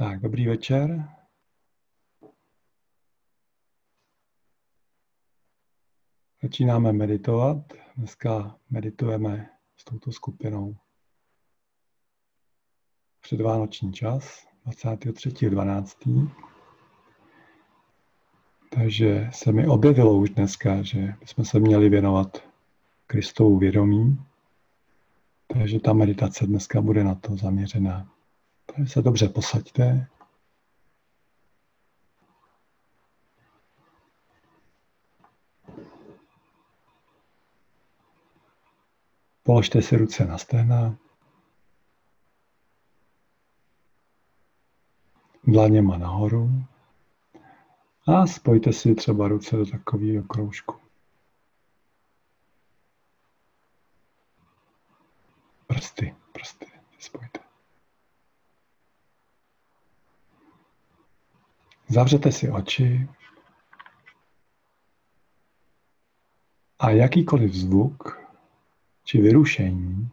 Tak, dobrý večer. Začínáme meditovat. Dneska meditujeme s touto skupinou předvánoční čas, 23.12. Takže se mi objevilo už dneska, že bychom se měli věnovat Kristovu vědomí. Takže ta meditace dneska bude na to zaměřená. Takže se dobře posaďte. Položte si ruce na stehna. Dlaněma nahoru. A spojte si třeba ruce do takového kroužku. Prsty, prsty spojte. Zavřete si oči a jakýkoliv zvuk či vyrušení,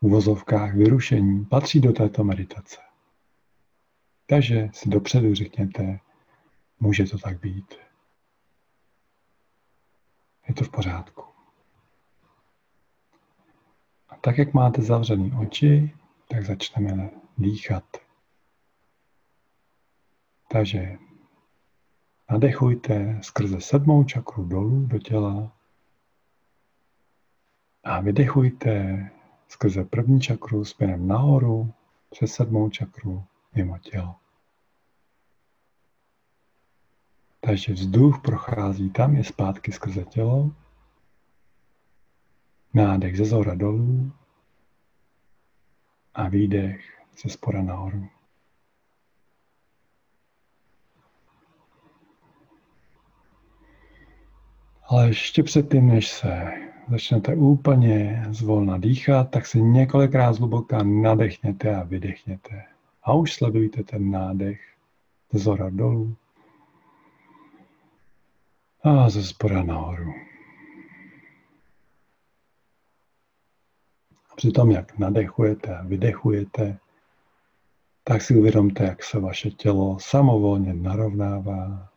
v uvozovkách vyrušení, patří do této meditace. Takže si dopředu řekněte, může to tak být. Je to v pořádku. A tak, jak máte zavřené oči, tak začneme dýchat. Takže nadechujte skrze sedmou čakru dolů do těla a vydechujte skrze první čakru směrem nahoru přes sedmou čakru mimo tělo. Takže vzduch prochází tam, je zpátky skrze tělo. Nádech ze zhora dolů a výdech ze spora nahoru. Ale ještě předtím, než se začnete úplně zvolna dýchat, tak si několikrát zhluboka nadechněte a vydechněte. A už sledujte ten nádech ze zora dolů a ze spora nahoru. A přitom, jak nadechujete a vydechujete, tak si uvědomte, jak se vaše tělo samovolně narovnává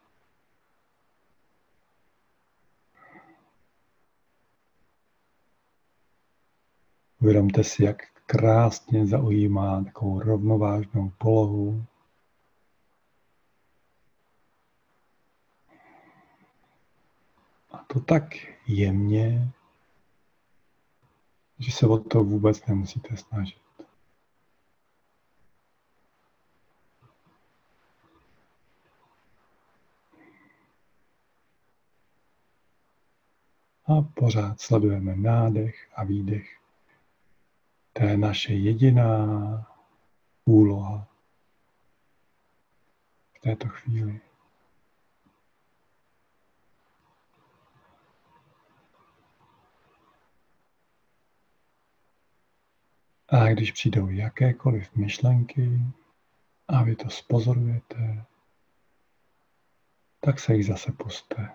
Uvědomte si, jak krásně zaujímá takovou rovnovážnou polohu. A to tak jemně, že se o to vůbec nemusíte snažit. A pořád sledujeme nádech a výdech. To je naše jediná úloha v této chvíli. A když přijdou jakékoliv myšlenky a vy to spozorujete, tak se jich zase puste.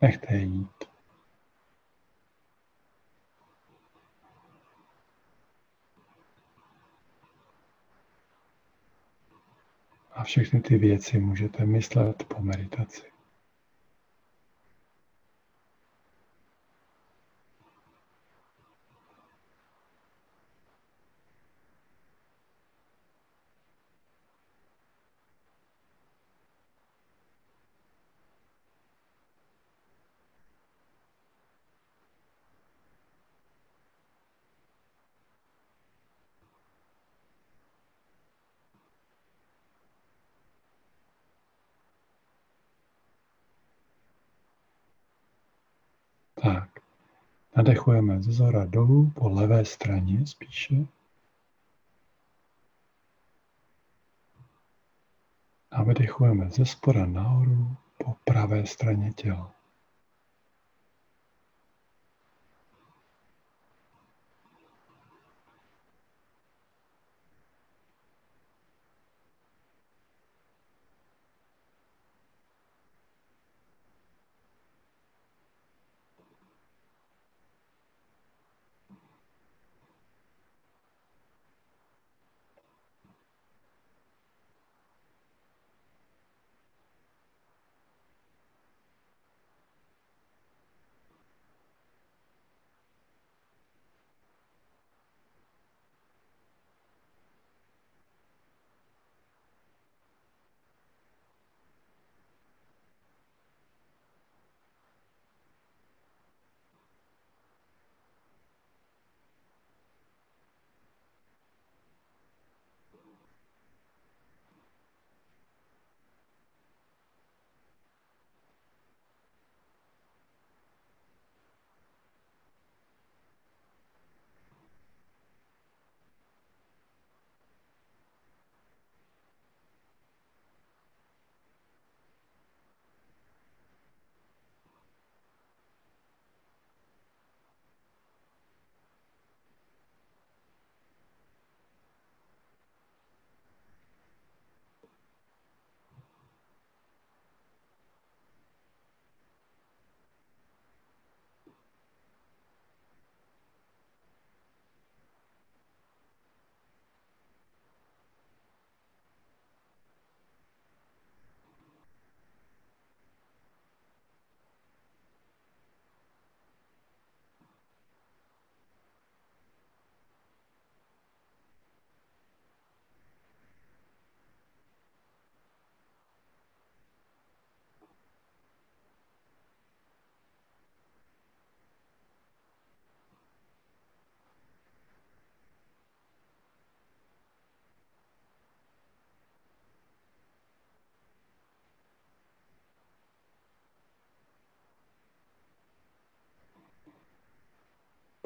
Nechte je jít. A všechny ty věci můžete myslet po meditaci. Tak, nadechujeme ze zhora dolů po levé straně spíše. A vydechujeme ze spora nahoru po pravé straně těla.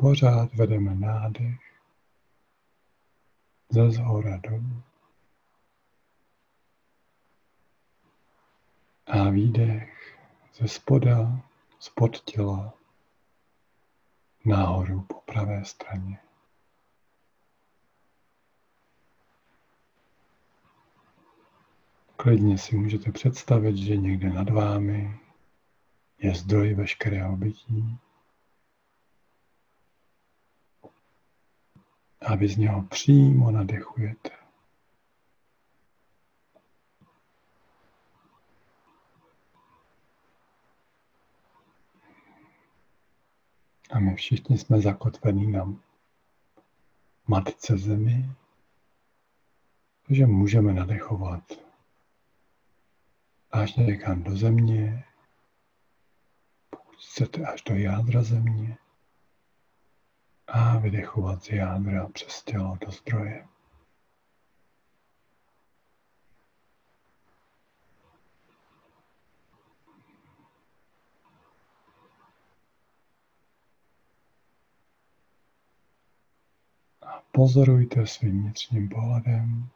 Pořád vedeme nádech ze zhora dolů. A výdech ze spoda, spod těla, nahoru po pravé straně. Klidně si můžete představit, že někde nad vámi je zdroj veškerého bytí. A vy z něho přímo nadechujete. A my všichni jsme zakotvení na matce zemi, takže můžeme nadechovat až někam do země, pokud chcete až do jádra země a vydechovat z jádra přes tělo do zdroje. A pozorujte svým vnitřním pohledem,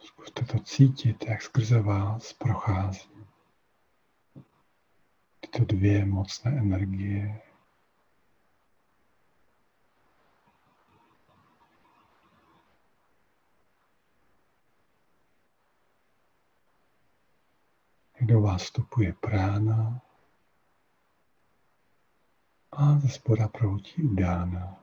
Zkuste to cítit, jak skrze vás prochází tyto dvě mocné energie. do vás vstupuje prána a ze spoda proutí udána.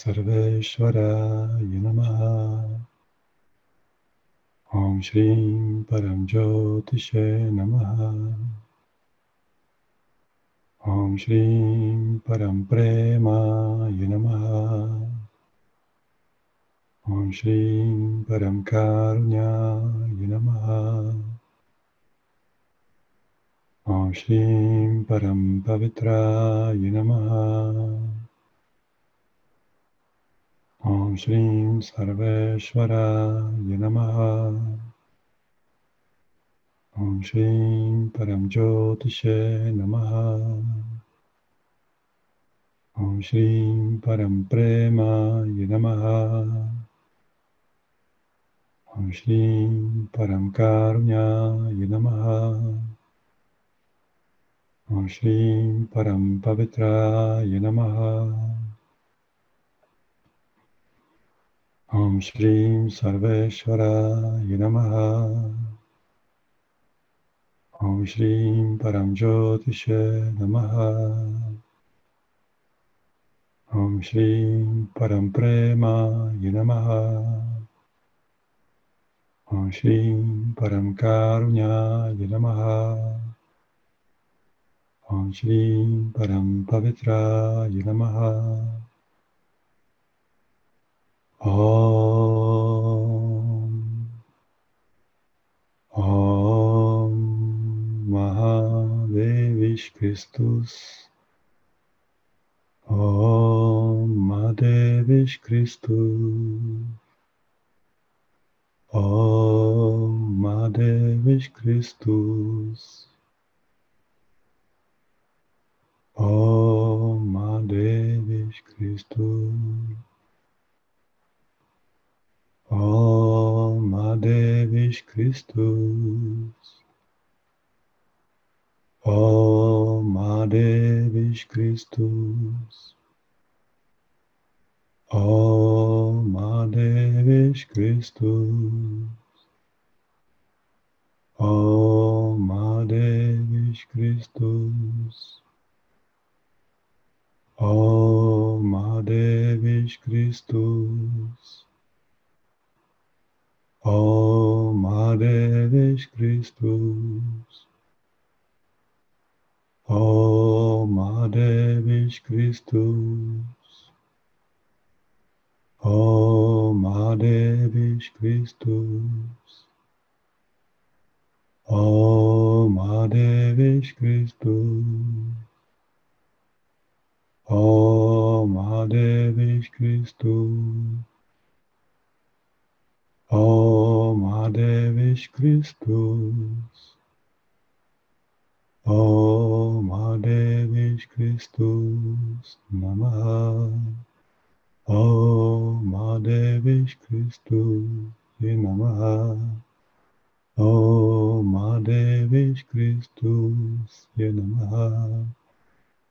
सर्वेश्वराय नमः। ॐ श्रीं परं ज्योतिषे नमः। ॐ श्रीं परं प्रेमाय नमः। ॐ श्रीं परं कारुण्याय नमः। ॐ श्रीं परं पवित्राय नमः ॐ श्रीं सर्वेश्वराय नमः ॐ श्रीं परं ज्योतिषे नमः ॐ श्रीं परं प्रेमाय नमः ॐ श्रीं परं कारुण्याय नमः ॐ श्रीं परं पवित्राय नमः Om Shrim Sarveshwara Yinamaha Om Shrim Paramjotishe Namaha. Om Shrim Paramprema Yinamaha Om Shrim Paramkarunya Yinamaha Om Shrim Parampavitra Yinamaha Om Om Om Mahadevish Christus. Om Mahadevish Christus. Om Mahadevish Christus. Om Mahadevish Christus. Om Mahadevish Christus. Om Mahadevish Christus. Om Mahadevish Christus. Om Mahadevish Christus. Om Mahadevish Christus. Om Mahadevish Christus. Om Mahadevish Christus. Om Mahadevish Christus. Om Mahadevish Christus. Om Mahadevish Christus. Om Mahadevish Christus. Om Mahadevish Christus Namaha. Om Mahadevish Christus Namaha. Om Mahadevish Christus Namaha.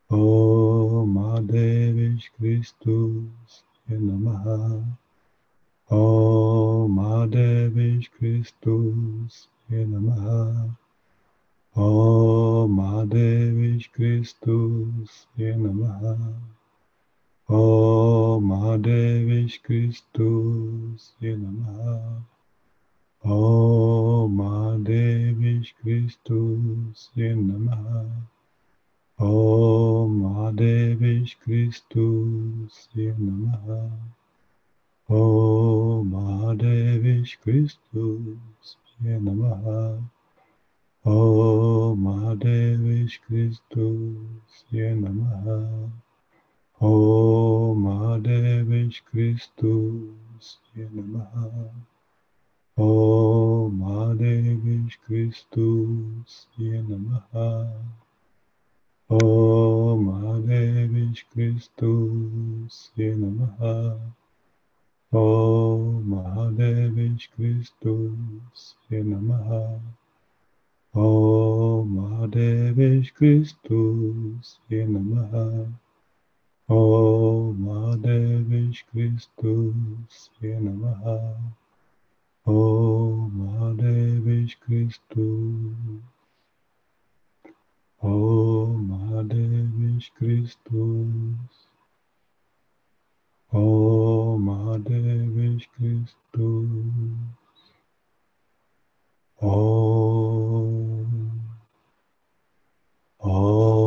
Om Mahadevish Christus Namaha. Om Mahadevish Christus Namaha. Om Mahadevish Christus Namaha. Om Mahadevish Christus Namaha. Om Mahadevish Christus Namaha. Om Mahadevish Christus Namaha. Om Mahadevish Christus Namaha. Om Mahadevish Christus Namaha. Om Mahadevish Christus Namaha. Om Mahadevish Christus Namaha. Om Mahadevish Christus Namaha. Om Mahadevish Christus Namaha. Om Mahadevish Christus Namaha. Om Mahadevish Christus Namaha. Om Mahadevish Christus. Om Mahadevish Christus. Om Mahadevish Christus. Om. Om.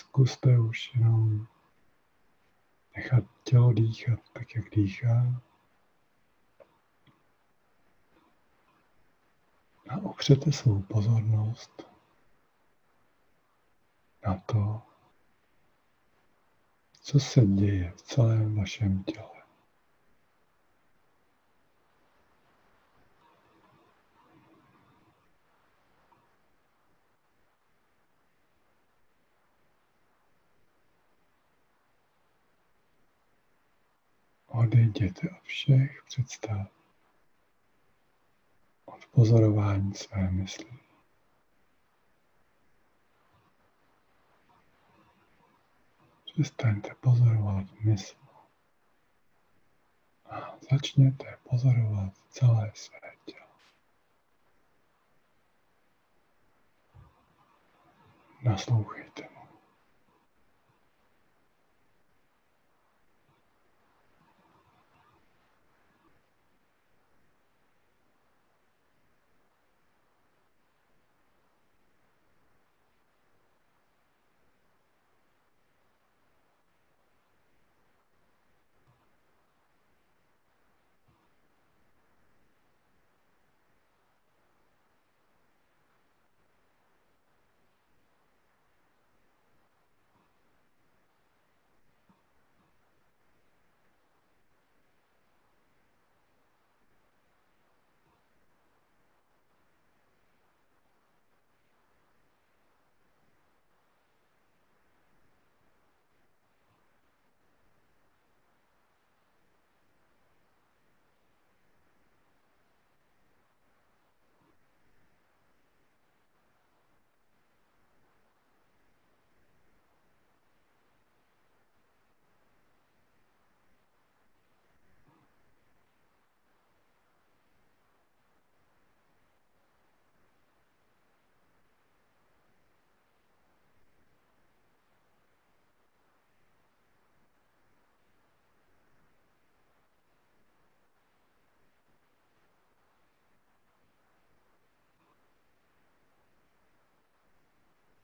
Zkuste už jenom nechat tělo dýchat tak, jak dýchá. A opřete svou pozornost na to, co se děje v celém vašem těle. Odejděte od všech představ, od pozorování své mysli. Přestaňte pozorovat mysl a začněte pozorovat celé své tělo. Naslouchejte mu.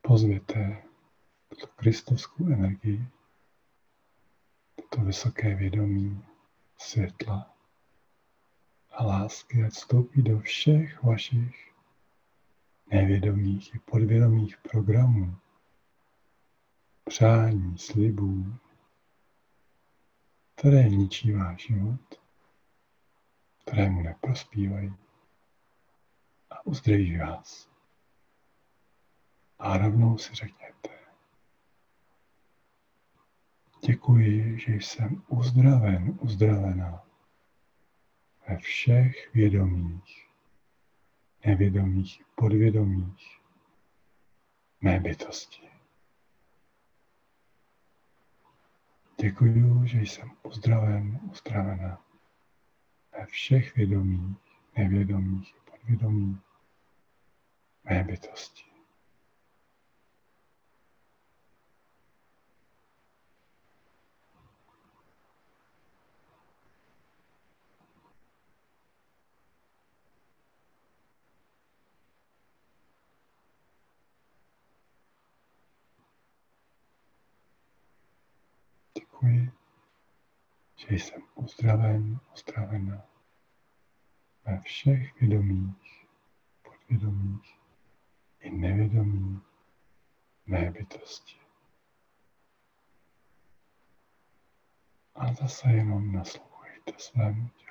Pozvěte tuto kristovskou energii, toto vysoké vědomí světla a lásky, ať vstoupí do všech vašich nevědomých i podvědomých programů, přání, slibů, které ničí váš život, které mu neprospívají a uzdraví vás. A rovnou si řekněte, děkuji, že jsem uzdraven, uzdravená ve všech vědomích, nevědomých, podvědomích mé bytosti. Děkuji, že jsem uzdraven, uzdravena ve všech vědomích, nevědomých, podvědomích mé bytosti. Děkuji, že jsem uzdraven, uzdravena ve všech vědomích, podvědomích i nevědomých mé bytosti. A zase jenom naslouchejte svému tělu.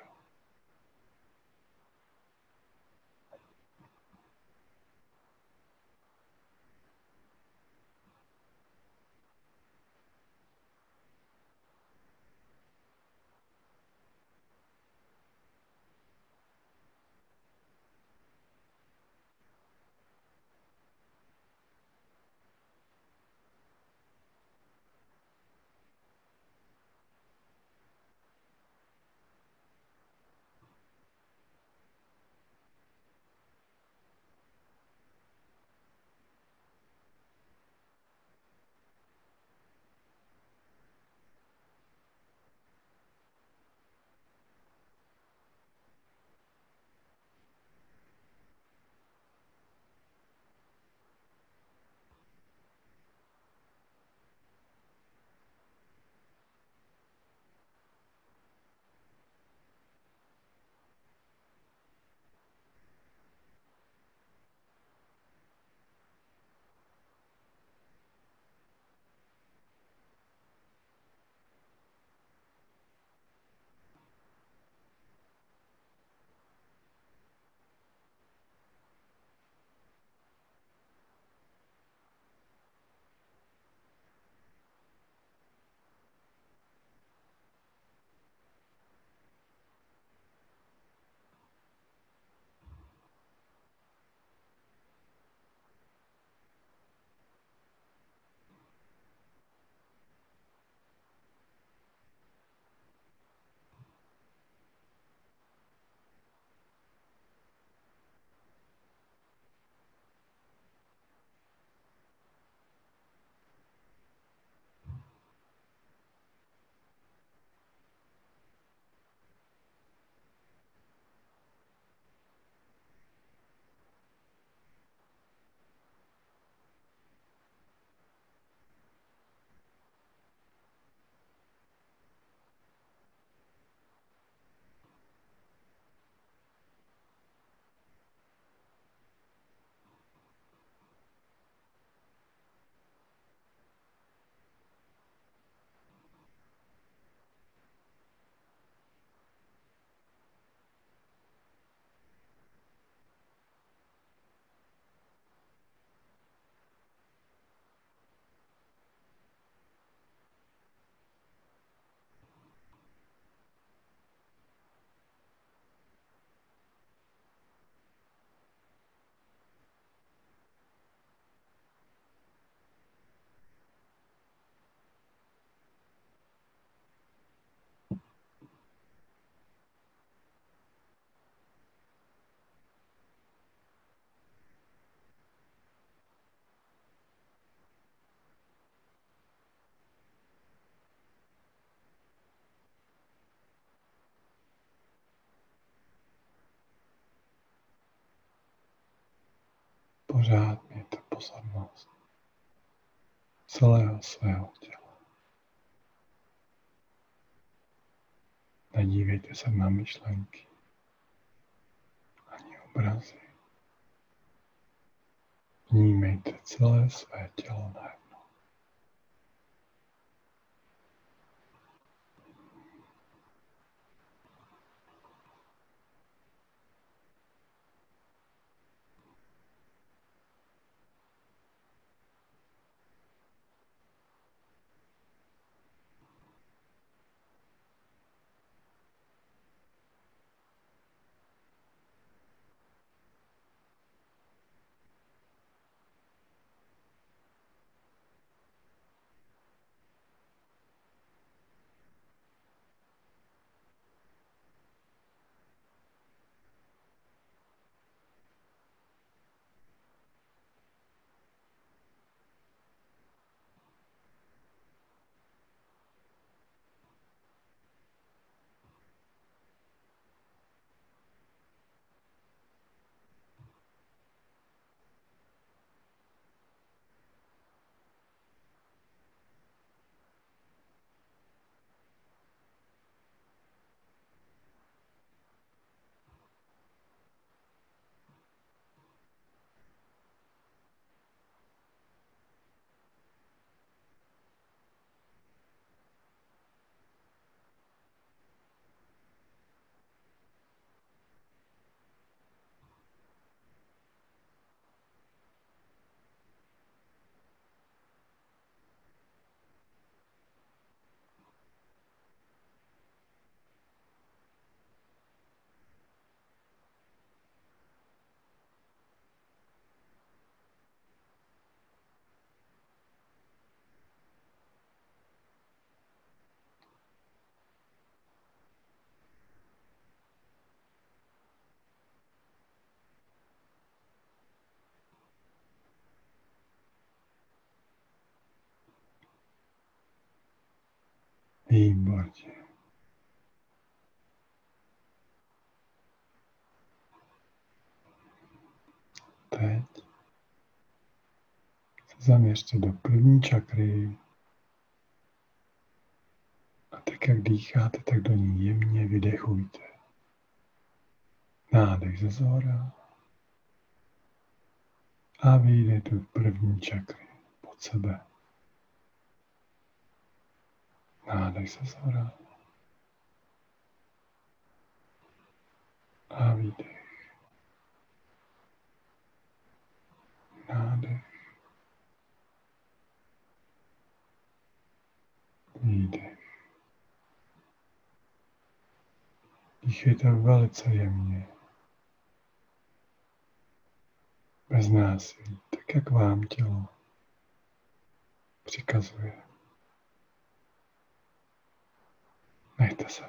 Pořád mějte pozornost celého svého těla. Nedívejte se na myšlenky ani obrazy. Vnímejte celé své tělo najednou. Výborně. Teď se zaměřte do první čakry a tak, jak dýcháte, tak do ní jemně vydechujte. Nádech ze zhora a vyjde do první čakry pod sebe. Nádech se zhora. A výdech. Nádech. Výdech. Dýchejte velice jemně. Bez násilí, tak jak vám tělo přikazuje. Nechte se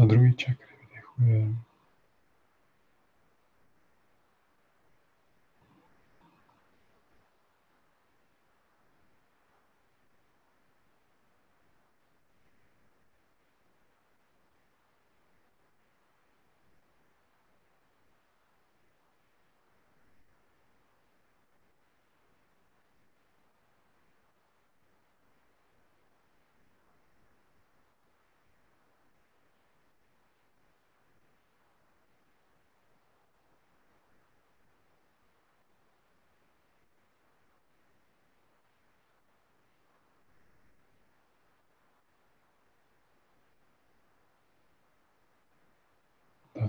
Na druhý čakry vydechujeme.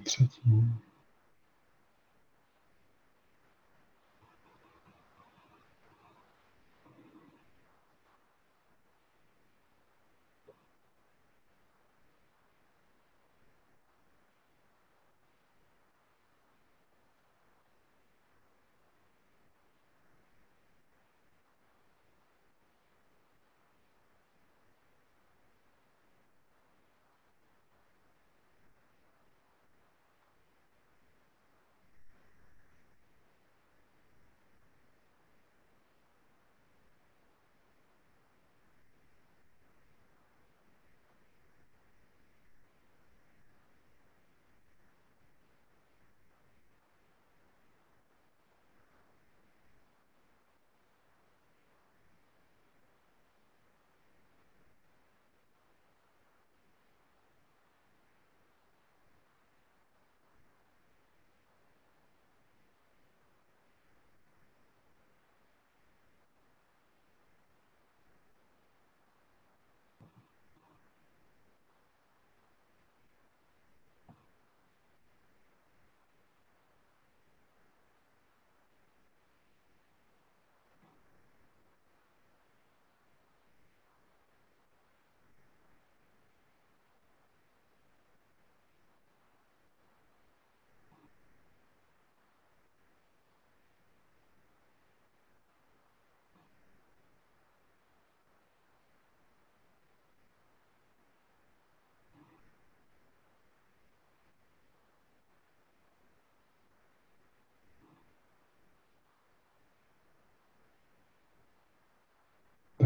Třetí.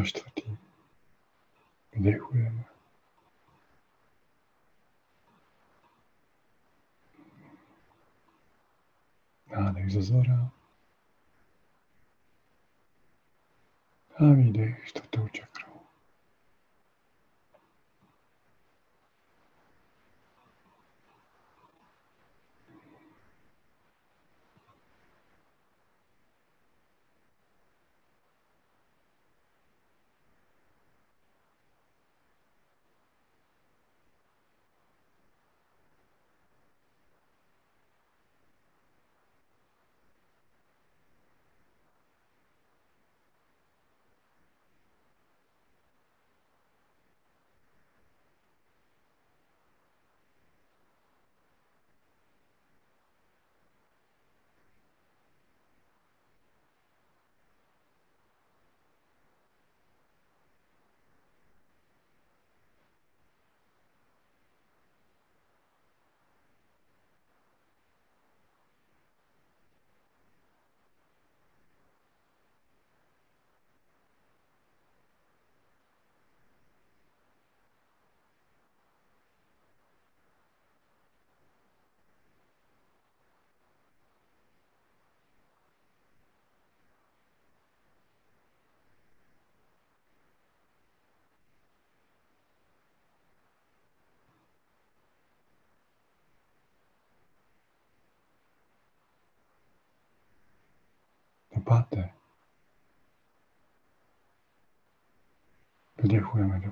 Čtvrtý. Vdechujeme. Nádech ze zora. A výdech čtvrtou čakrou. Do páté. Vdechujeme do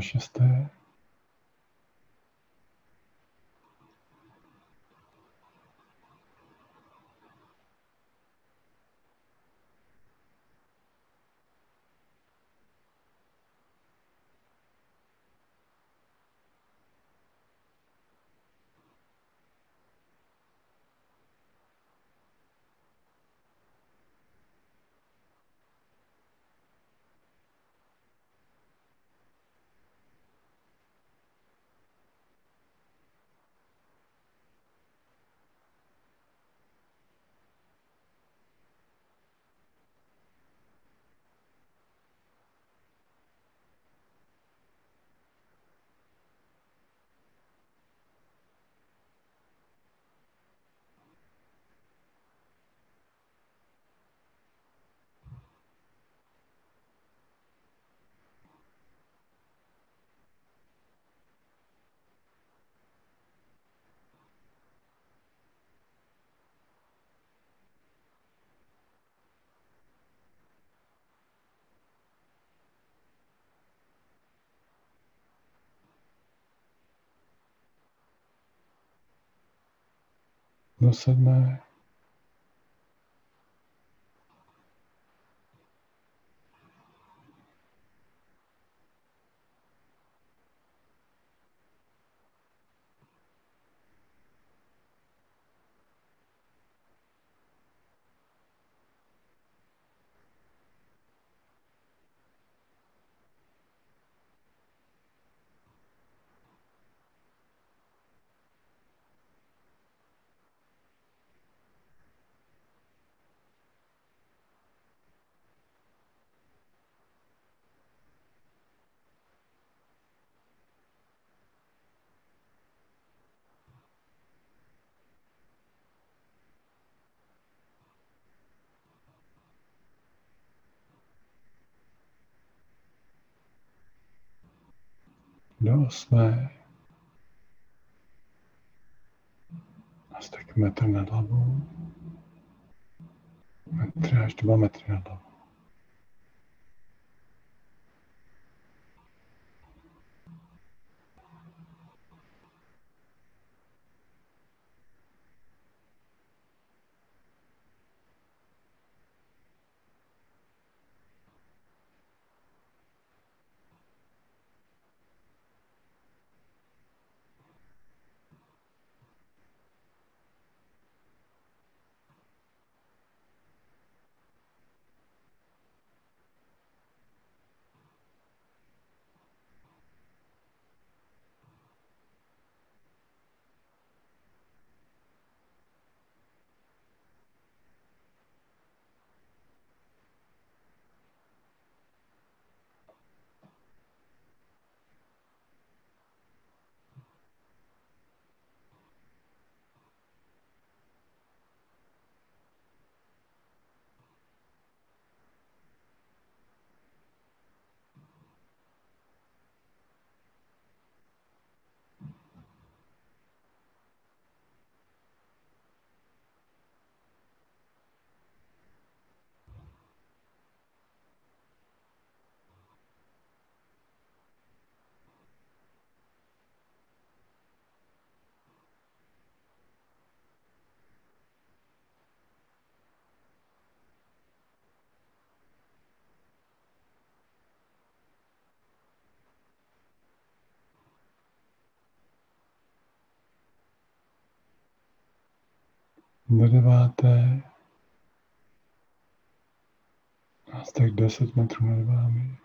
páté čakry. Za do do osmé. Asi tak metr nad hlavou. Metr až dva metry nad hlavou. Do deváté, asi tak 10 metrů nad vámi.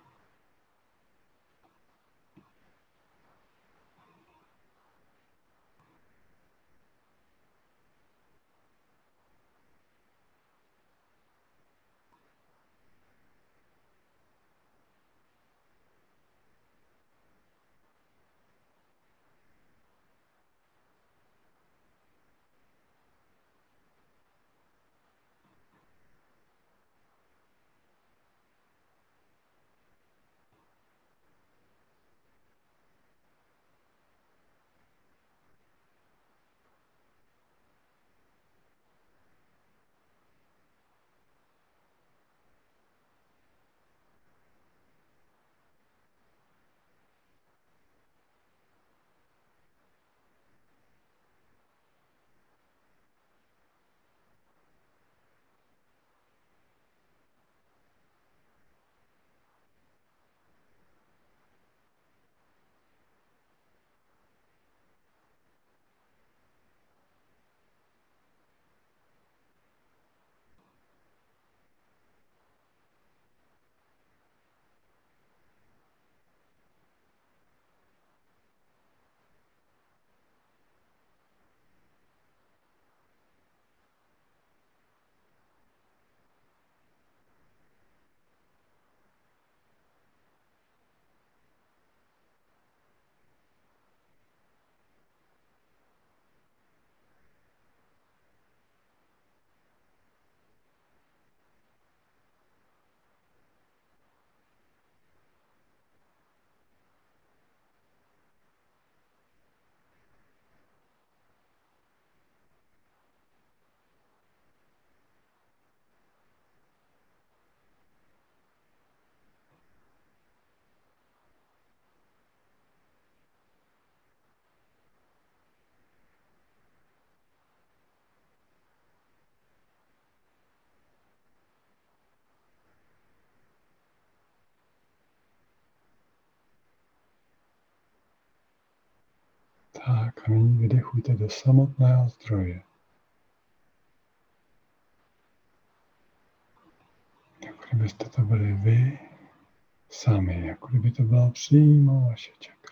Tak nyní vydechujte do samotného zdroje. Jako kdybyste to byli vy sami, jako kdyby to byla přímo vaše čakra.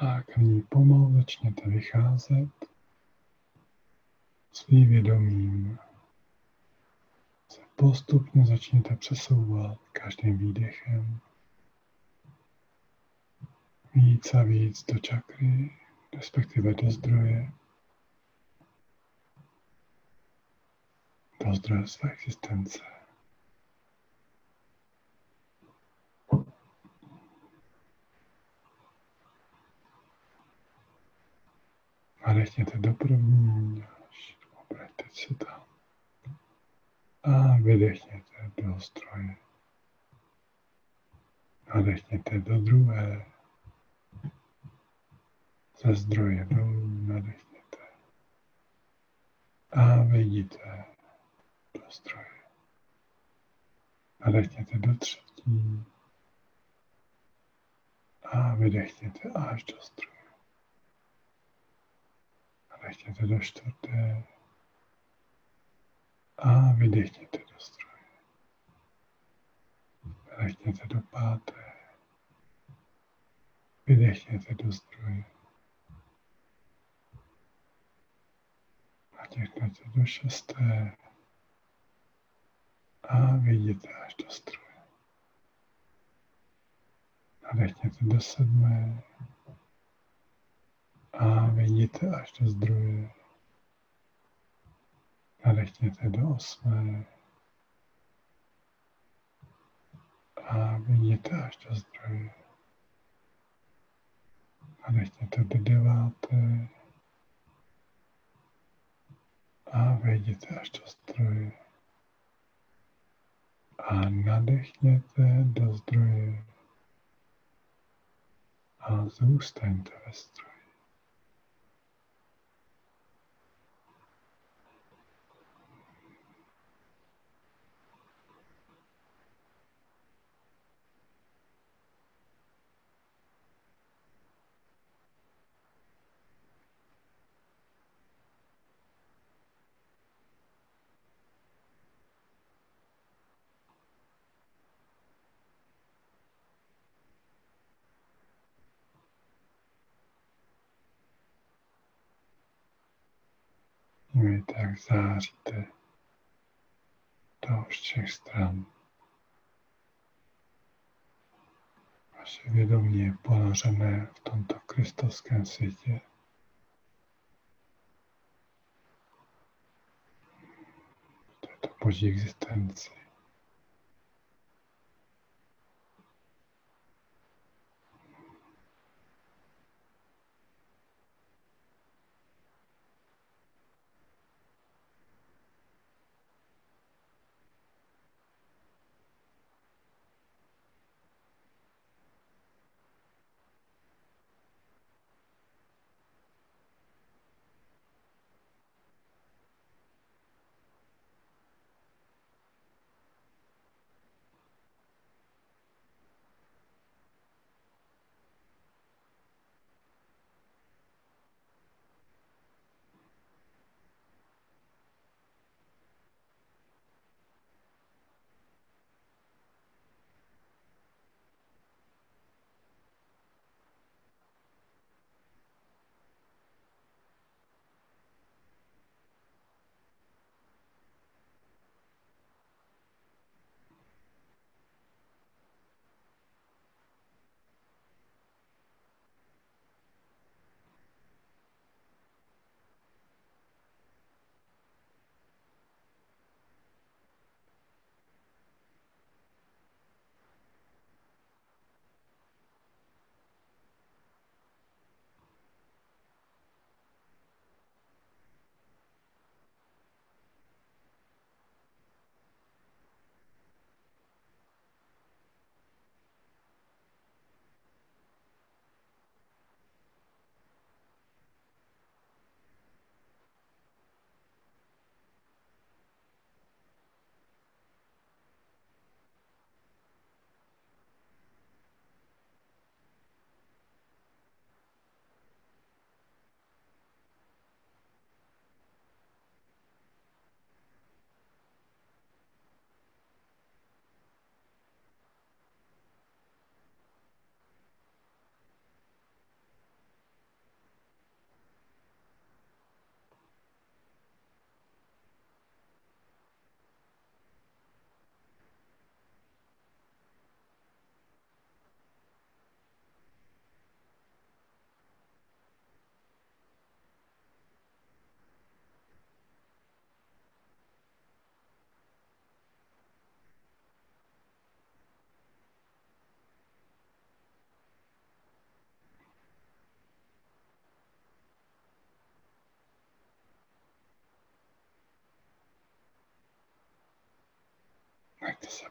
Tak nyní pomalu začněte vycházet svým vědomím. Se postupně začněte přesouvat každým výdechem víc a víc do čakry, respektive do zdroje, do zdroje své existence. Nadechněte do první, obraťte se tam. A vydechněte do stroje. Nadechněte do druhé. Ze zdroje dolů nadechněte. A vyjdíte do stroje. Nadechněte do třetí. A vydechněte až do stroje. Nechněte do čtvrté a vydechněte do stroje. Nechněte do páté. Vydechněte do zdroje. Natěkněte do šesté a vyjděte až do stroje. Nadechněte do sedmé a vyjděte až do zdroje. Nadechněte do osmé a vyjděte až do zdroje. Nadechněte do deváté a vejděte až do zdroje. A nadechněte do zdroje a zůstaňte ve zdroji. Jak záříte do všech stran. Vaše vědomí je ponořené v tomto kristovském světě. V této boží existenci. Nechte se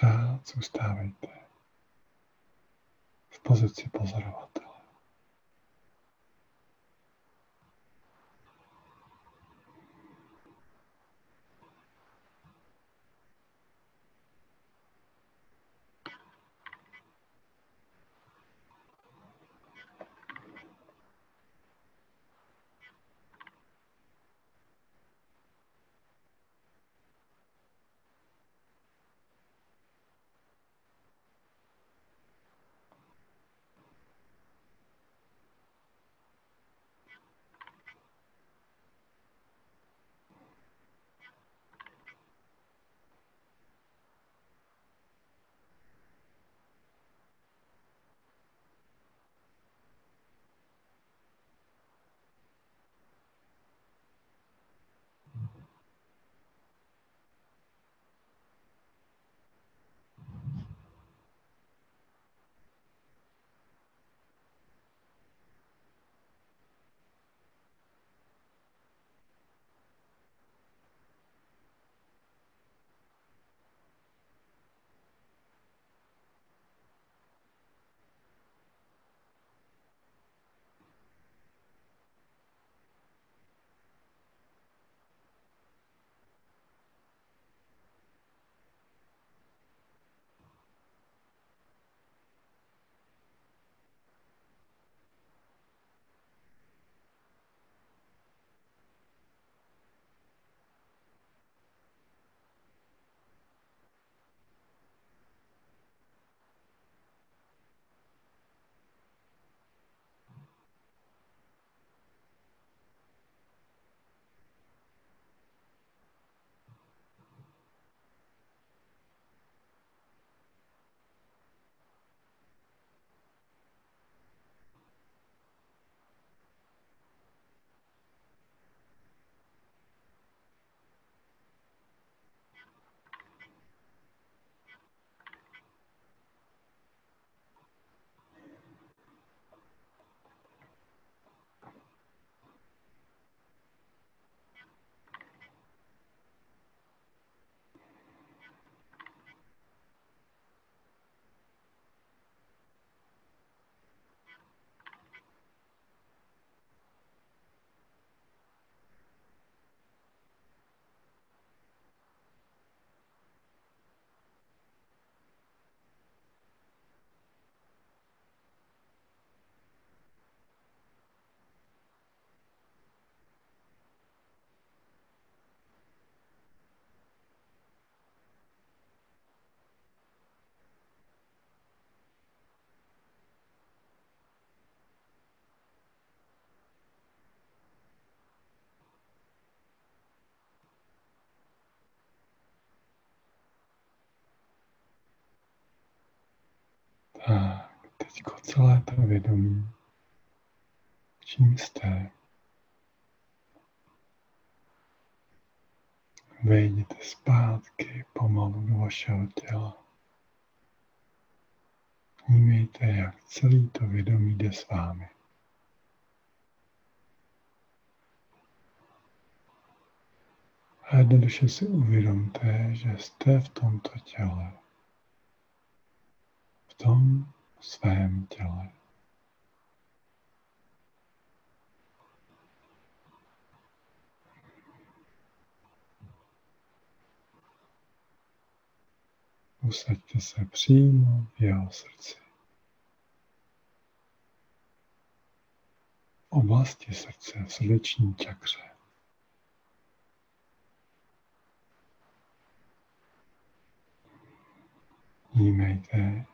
Pořád zůstávejte v pozici pozorovatele. Teď celé to vědomí, čím jste, vejděte zpátky pomalu do vašeho těla. Vnímejte, jak celý to vědomí jde s vámi. A jednoduše si uvědomte, že jste v tomto těle svém těle. Usaďte se přímo v jeho srdci. Oblasti srdce, v srdeční čakře. Vnímejte,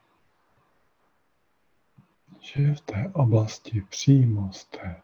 že v té oblasti přímo jste.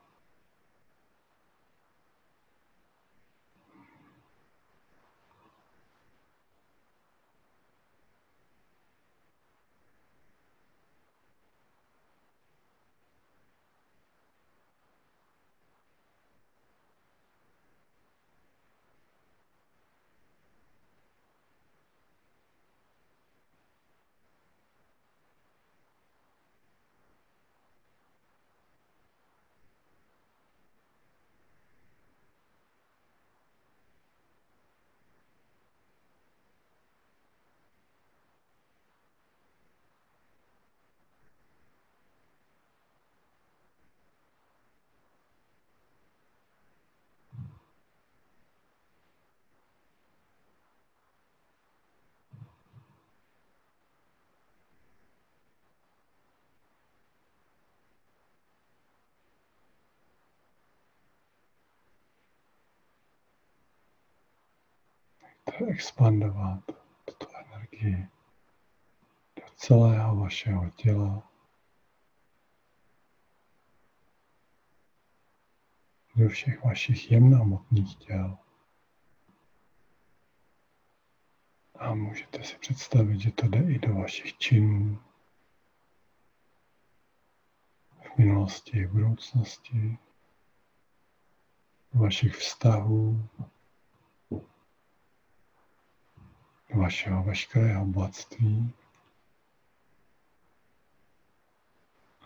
Expandovat tuto energii do celého vašeho těla, do všech vašich jemnomotných těl. A můžete si představit, že to jde i do vašich činů, v minulosti, v budoucnosti, do vašich vztahů, do vašeho veškerého bohatství.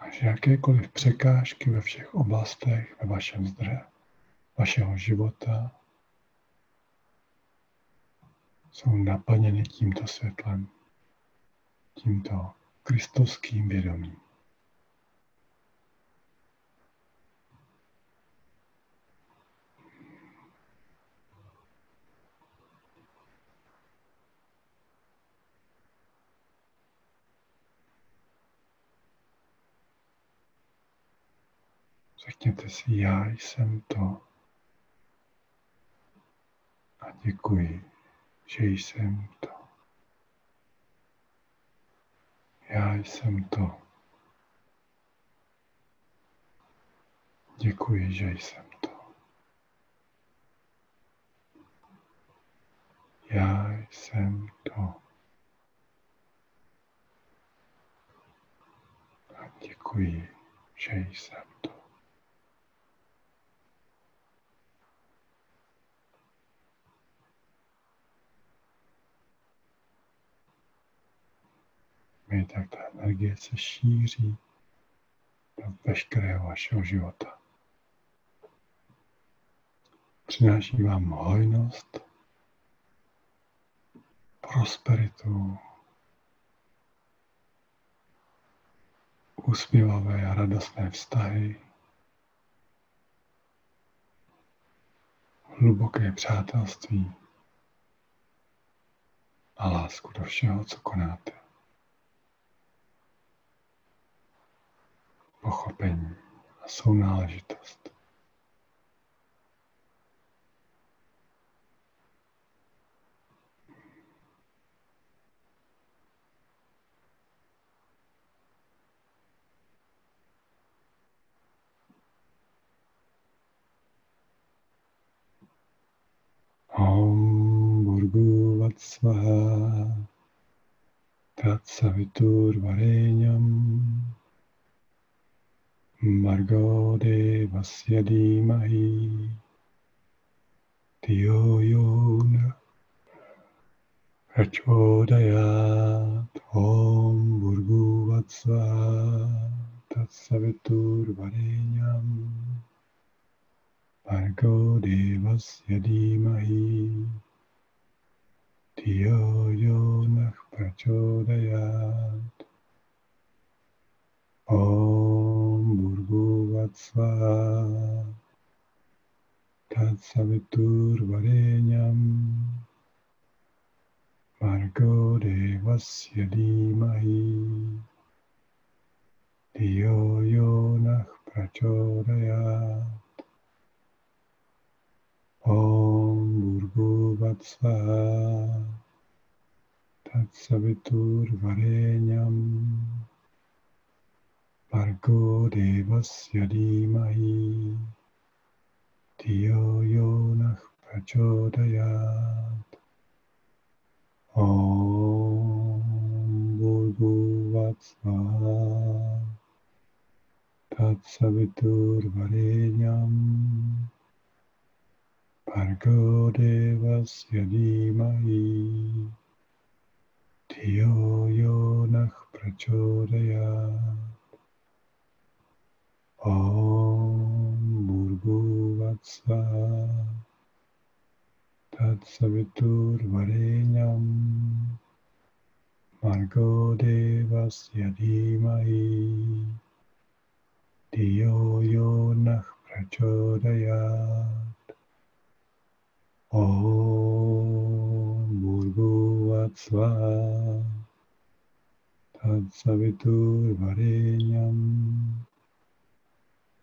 A že jakékoliv překážky ve všech oblastech ve vašem zdroje, vašeho života jsou naplněny tímto světlem, tímto kristovským vědomím. Řekněte si, já jsem to. A děkuji, že jsem to. Já jsem to. Děkuji, že jsem to. Já jsem to. A děkuji, že jsem to. Mi, tak ta energie se šíří do veškerého vašeho života. Přináší vám hojnost, prosperitu, usměvavé a radostné vztahy, hluboké přátelství a lásku do všeho, co konáte. Pochopení a sounáležitost. Om Burgu Vatsvaha Tatsaviturvarenyam Margo Devasya Dhimahi Tiyo Yona Prachodayat Om Burgu Vatsva Tatsavitur Varenyam Margo Devasya Dhimahi Tiyo Yona Prachodayat Om Bhurguvatsva Tatsavitur Varenyam Margo Devasya Dhimahi Diyo Yonah Prachodayat Om Bhurguvatsva Tatsavitur Margo Devasya Dhimahi Tiyo Yonah Prachodayat Om Bhurguvatsvaha Tatsavitur Varenyam Margo Devasya Dhimahi Tiyo Yonah Prachodayat Om Bhurguvatsvaha Tatsavitur Varenyam Margo Devasya Dhimahi Diyo Yonah Prachodayat Om Bhurguvatsvaha Tatsavitur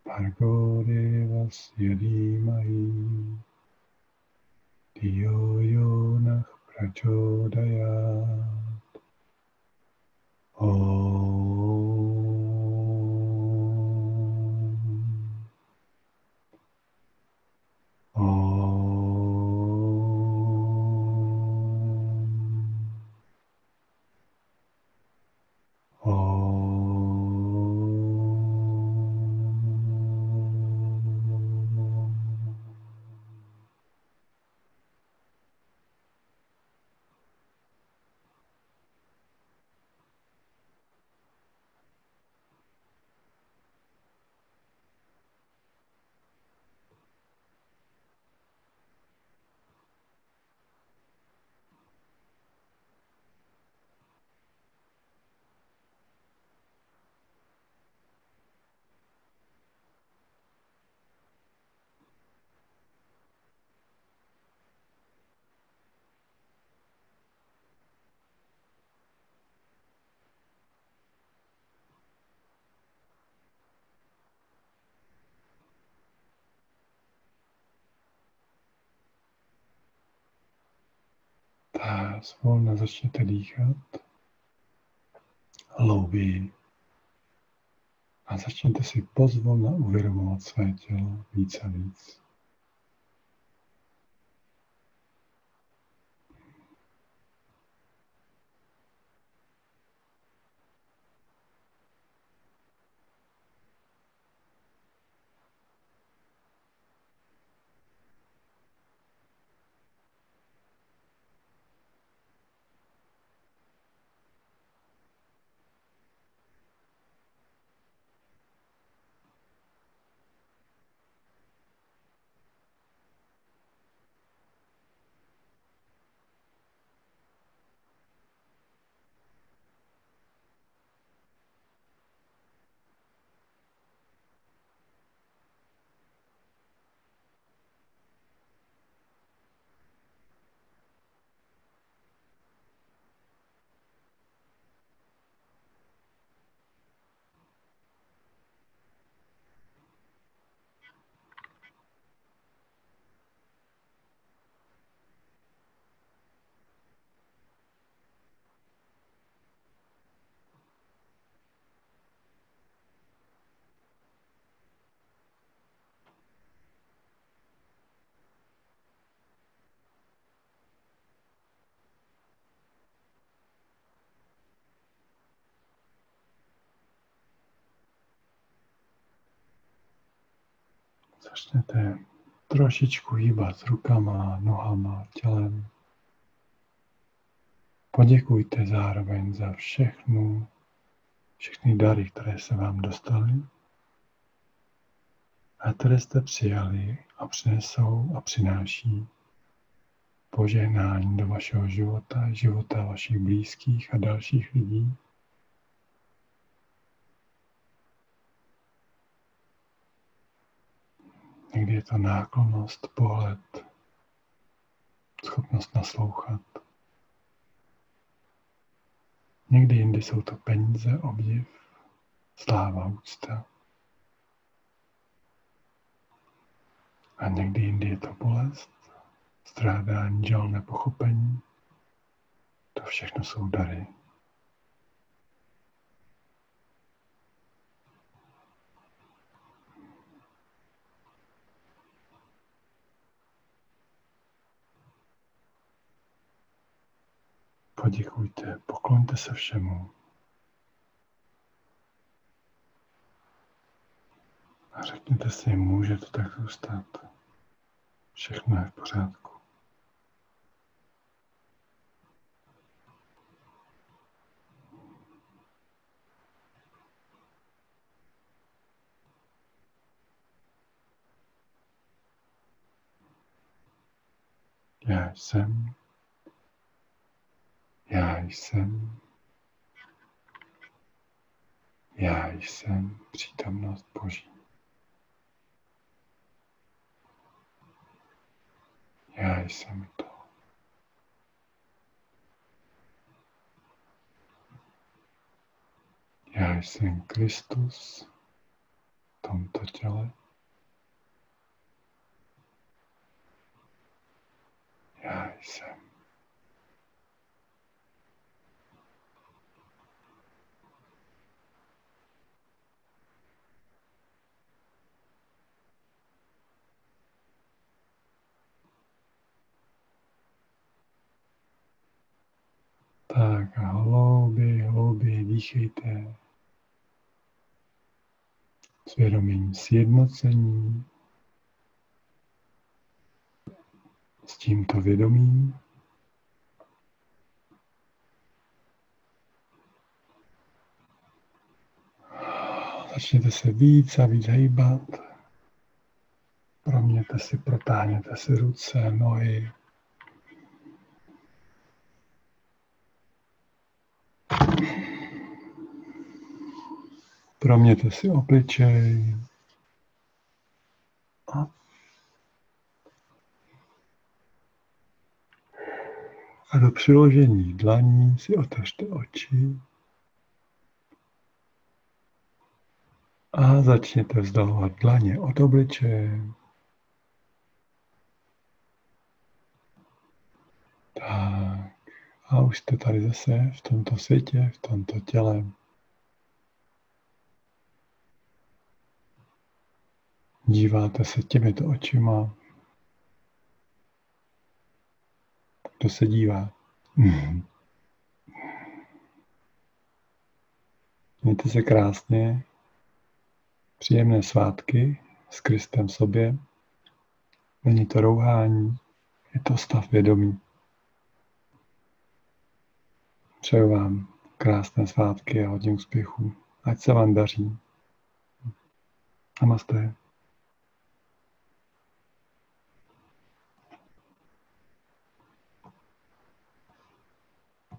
Varenyam Margo Devasya Dhimahi Diyo Yonah prachodayat. A zvolna začněte dýchat hlouběji a začněte si pozvolna uvědomovat své tělo víc a víc. Začnete trošičku hýbat rukama, nohama, tělem. Poděkujte zároveň za všechnu, všechny dary, které se vám dostaly a které jste přijali a přinesou a přináší požehnání do vašeho života, života vašich blízkých a dalších lidí. Někdy je to náklonost, pohled, schopnost naslouchat. Někdy jindy jsou to peníze, obdiv, sláva, úcta. A někdy jindy je to bolest, strádání, žal, nepochopení. To všechno jsou dary. Poděkujte, pokloňte se všemu. A řekněte si, může to tak zůstat. Všechno je v pořádku. Já jsem já jsem. Já jsem přítomnost Boží. Já jsem to. Já jsem Kristus v tomto těle. Já jsem. Tak a hlouběji, hlouběji dýchejte. Svědomím sjednocení s tímto vědomím. Začněte se víc a víc hejbat. Proměte si, protáhněte si ruce, nohy. Proměte si obličej. A a do přiložení dlaní si otevřte oči. A začněte vzdalovat dlaně od obličeje. Tak. A už jste tady zase v tomto světě, v tomto těle. Díváte se těmito očima. Kdo se dívá? Mějte se krásně. Příjemné svátky s Kristem sobě. Není to rouhání, je to stav vědomí. Přeju vám krásné svátky a hodně úspěchů. Ať se vám daří. Namaste.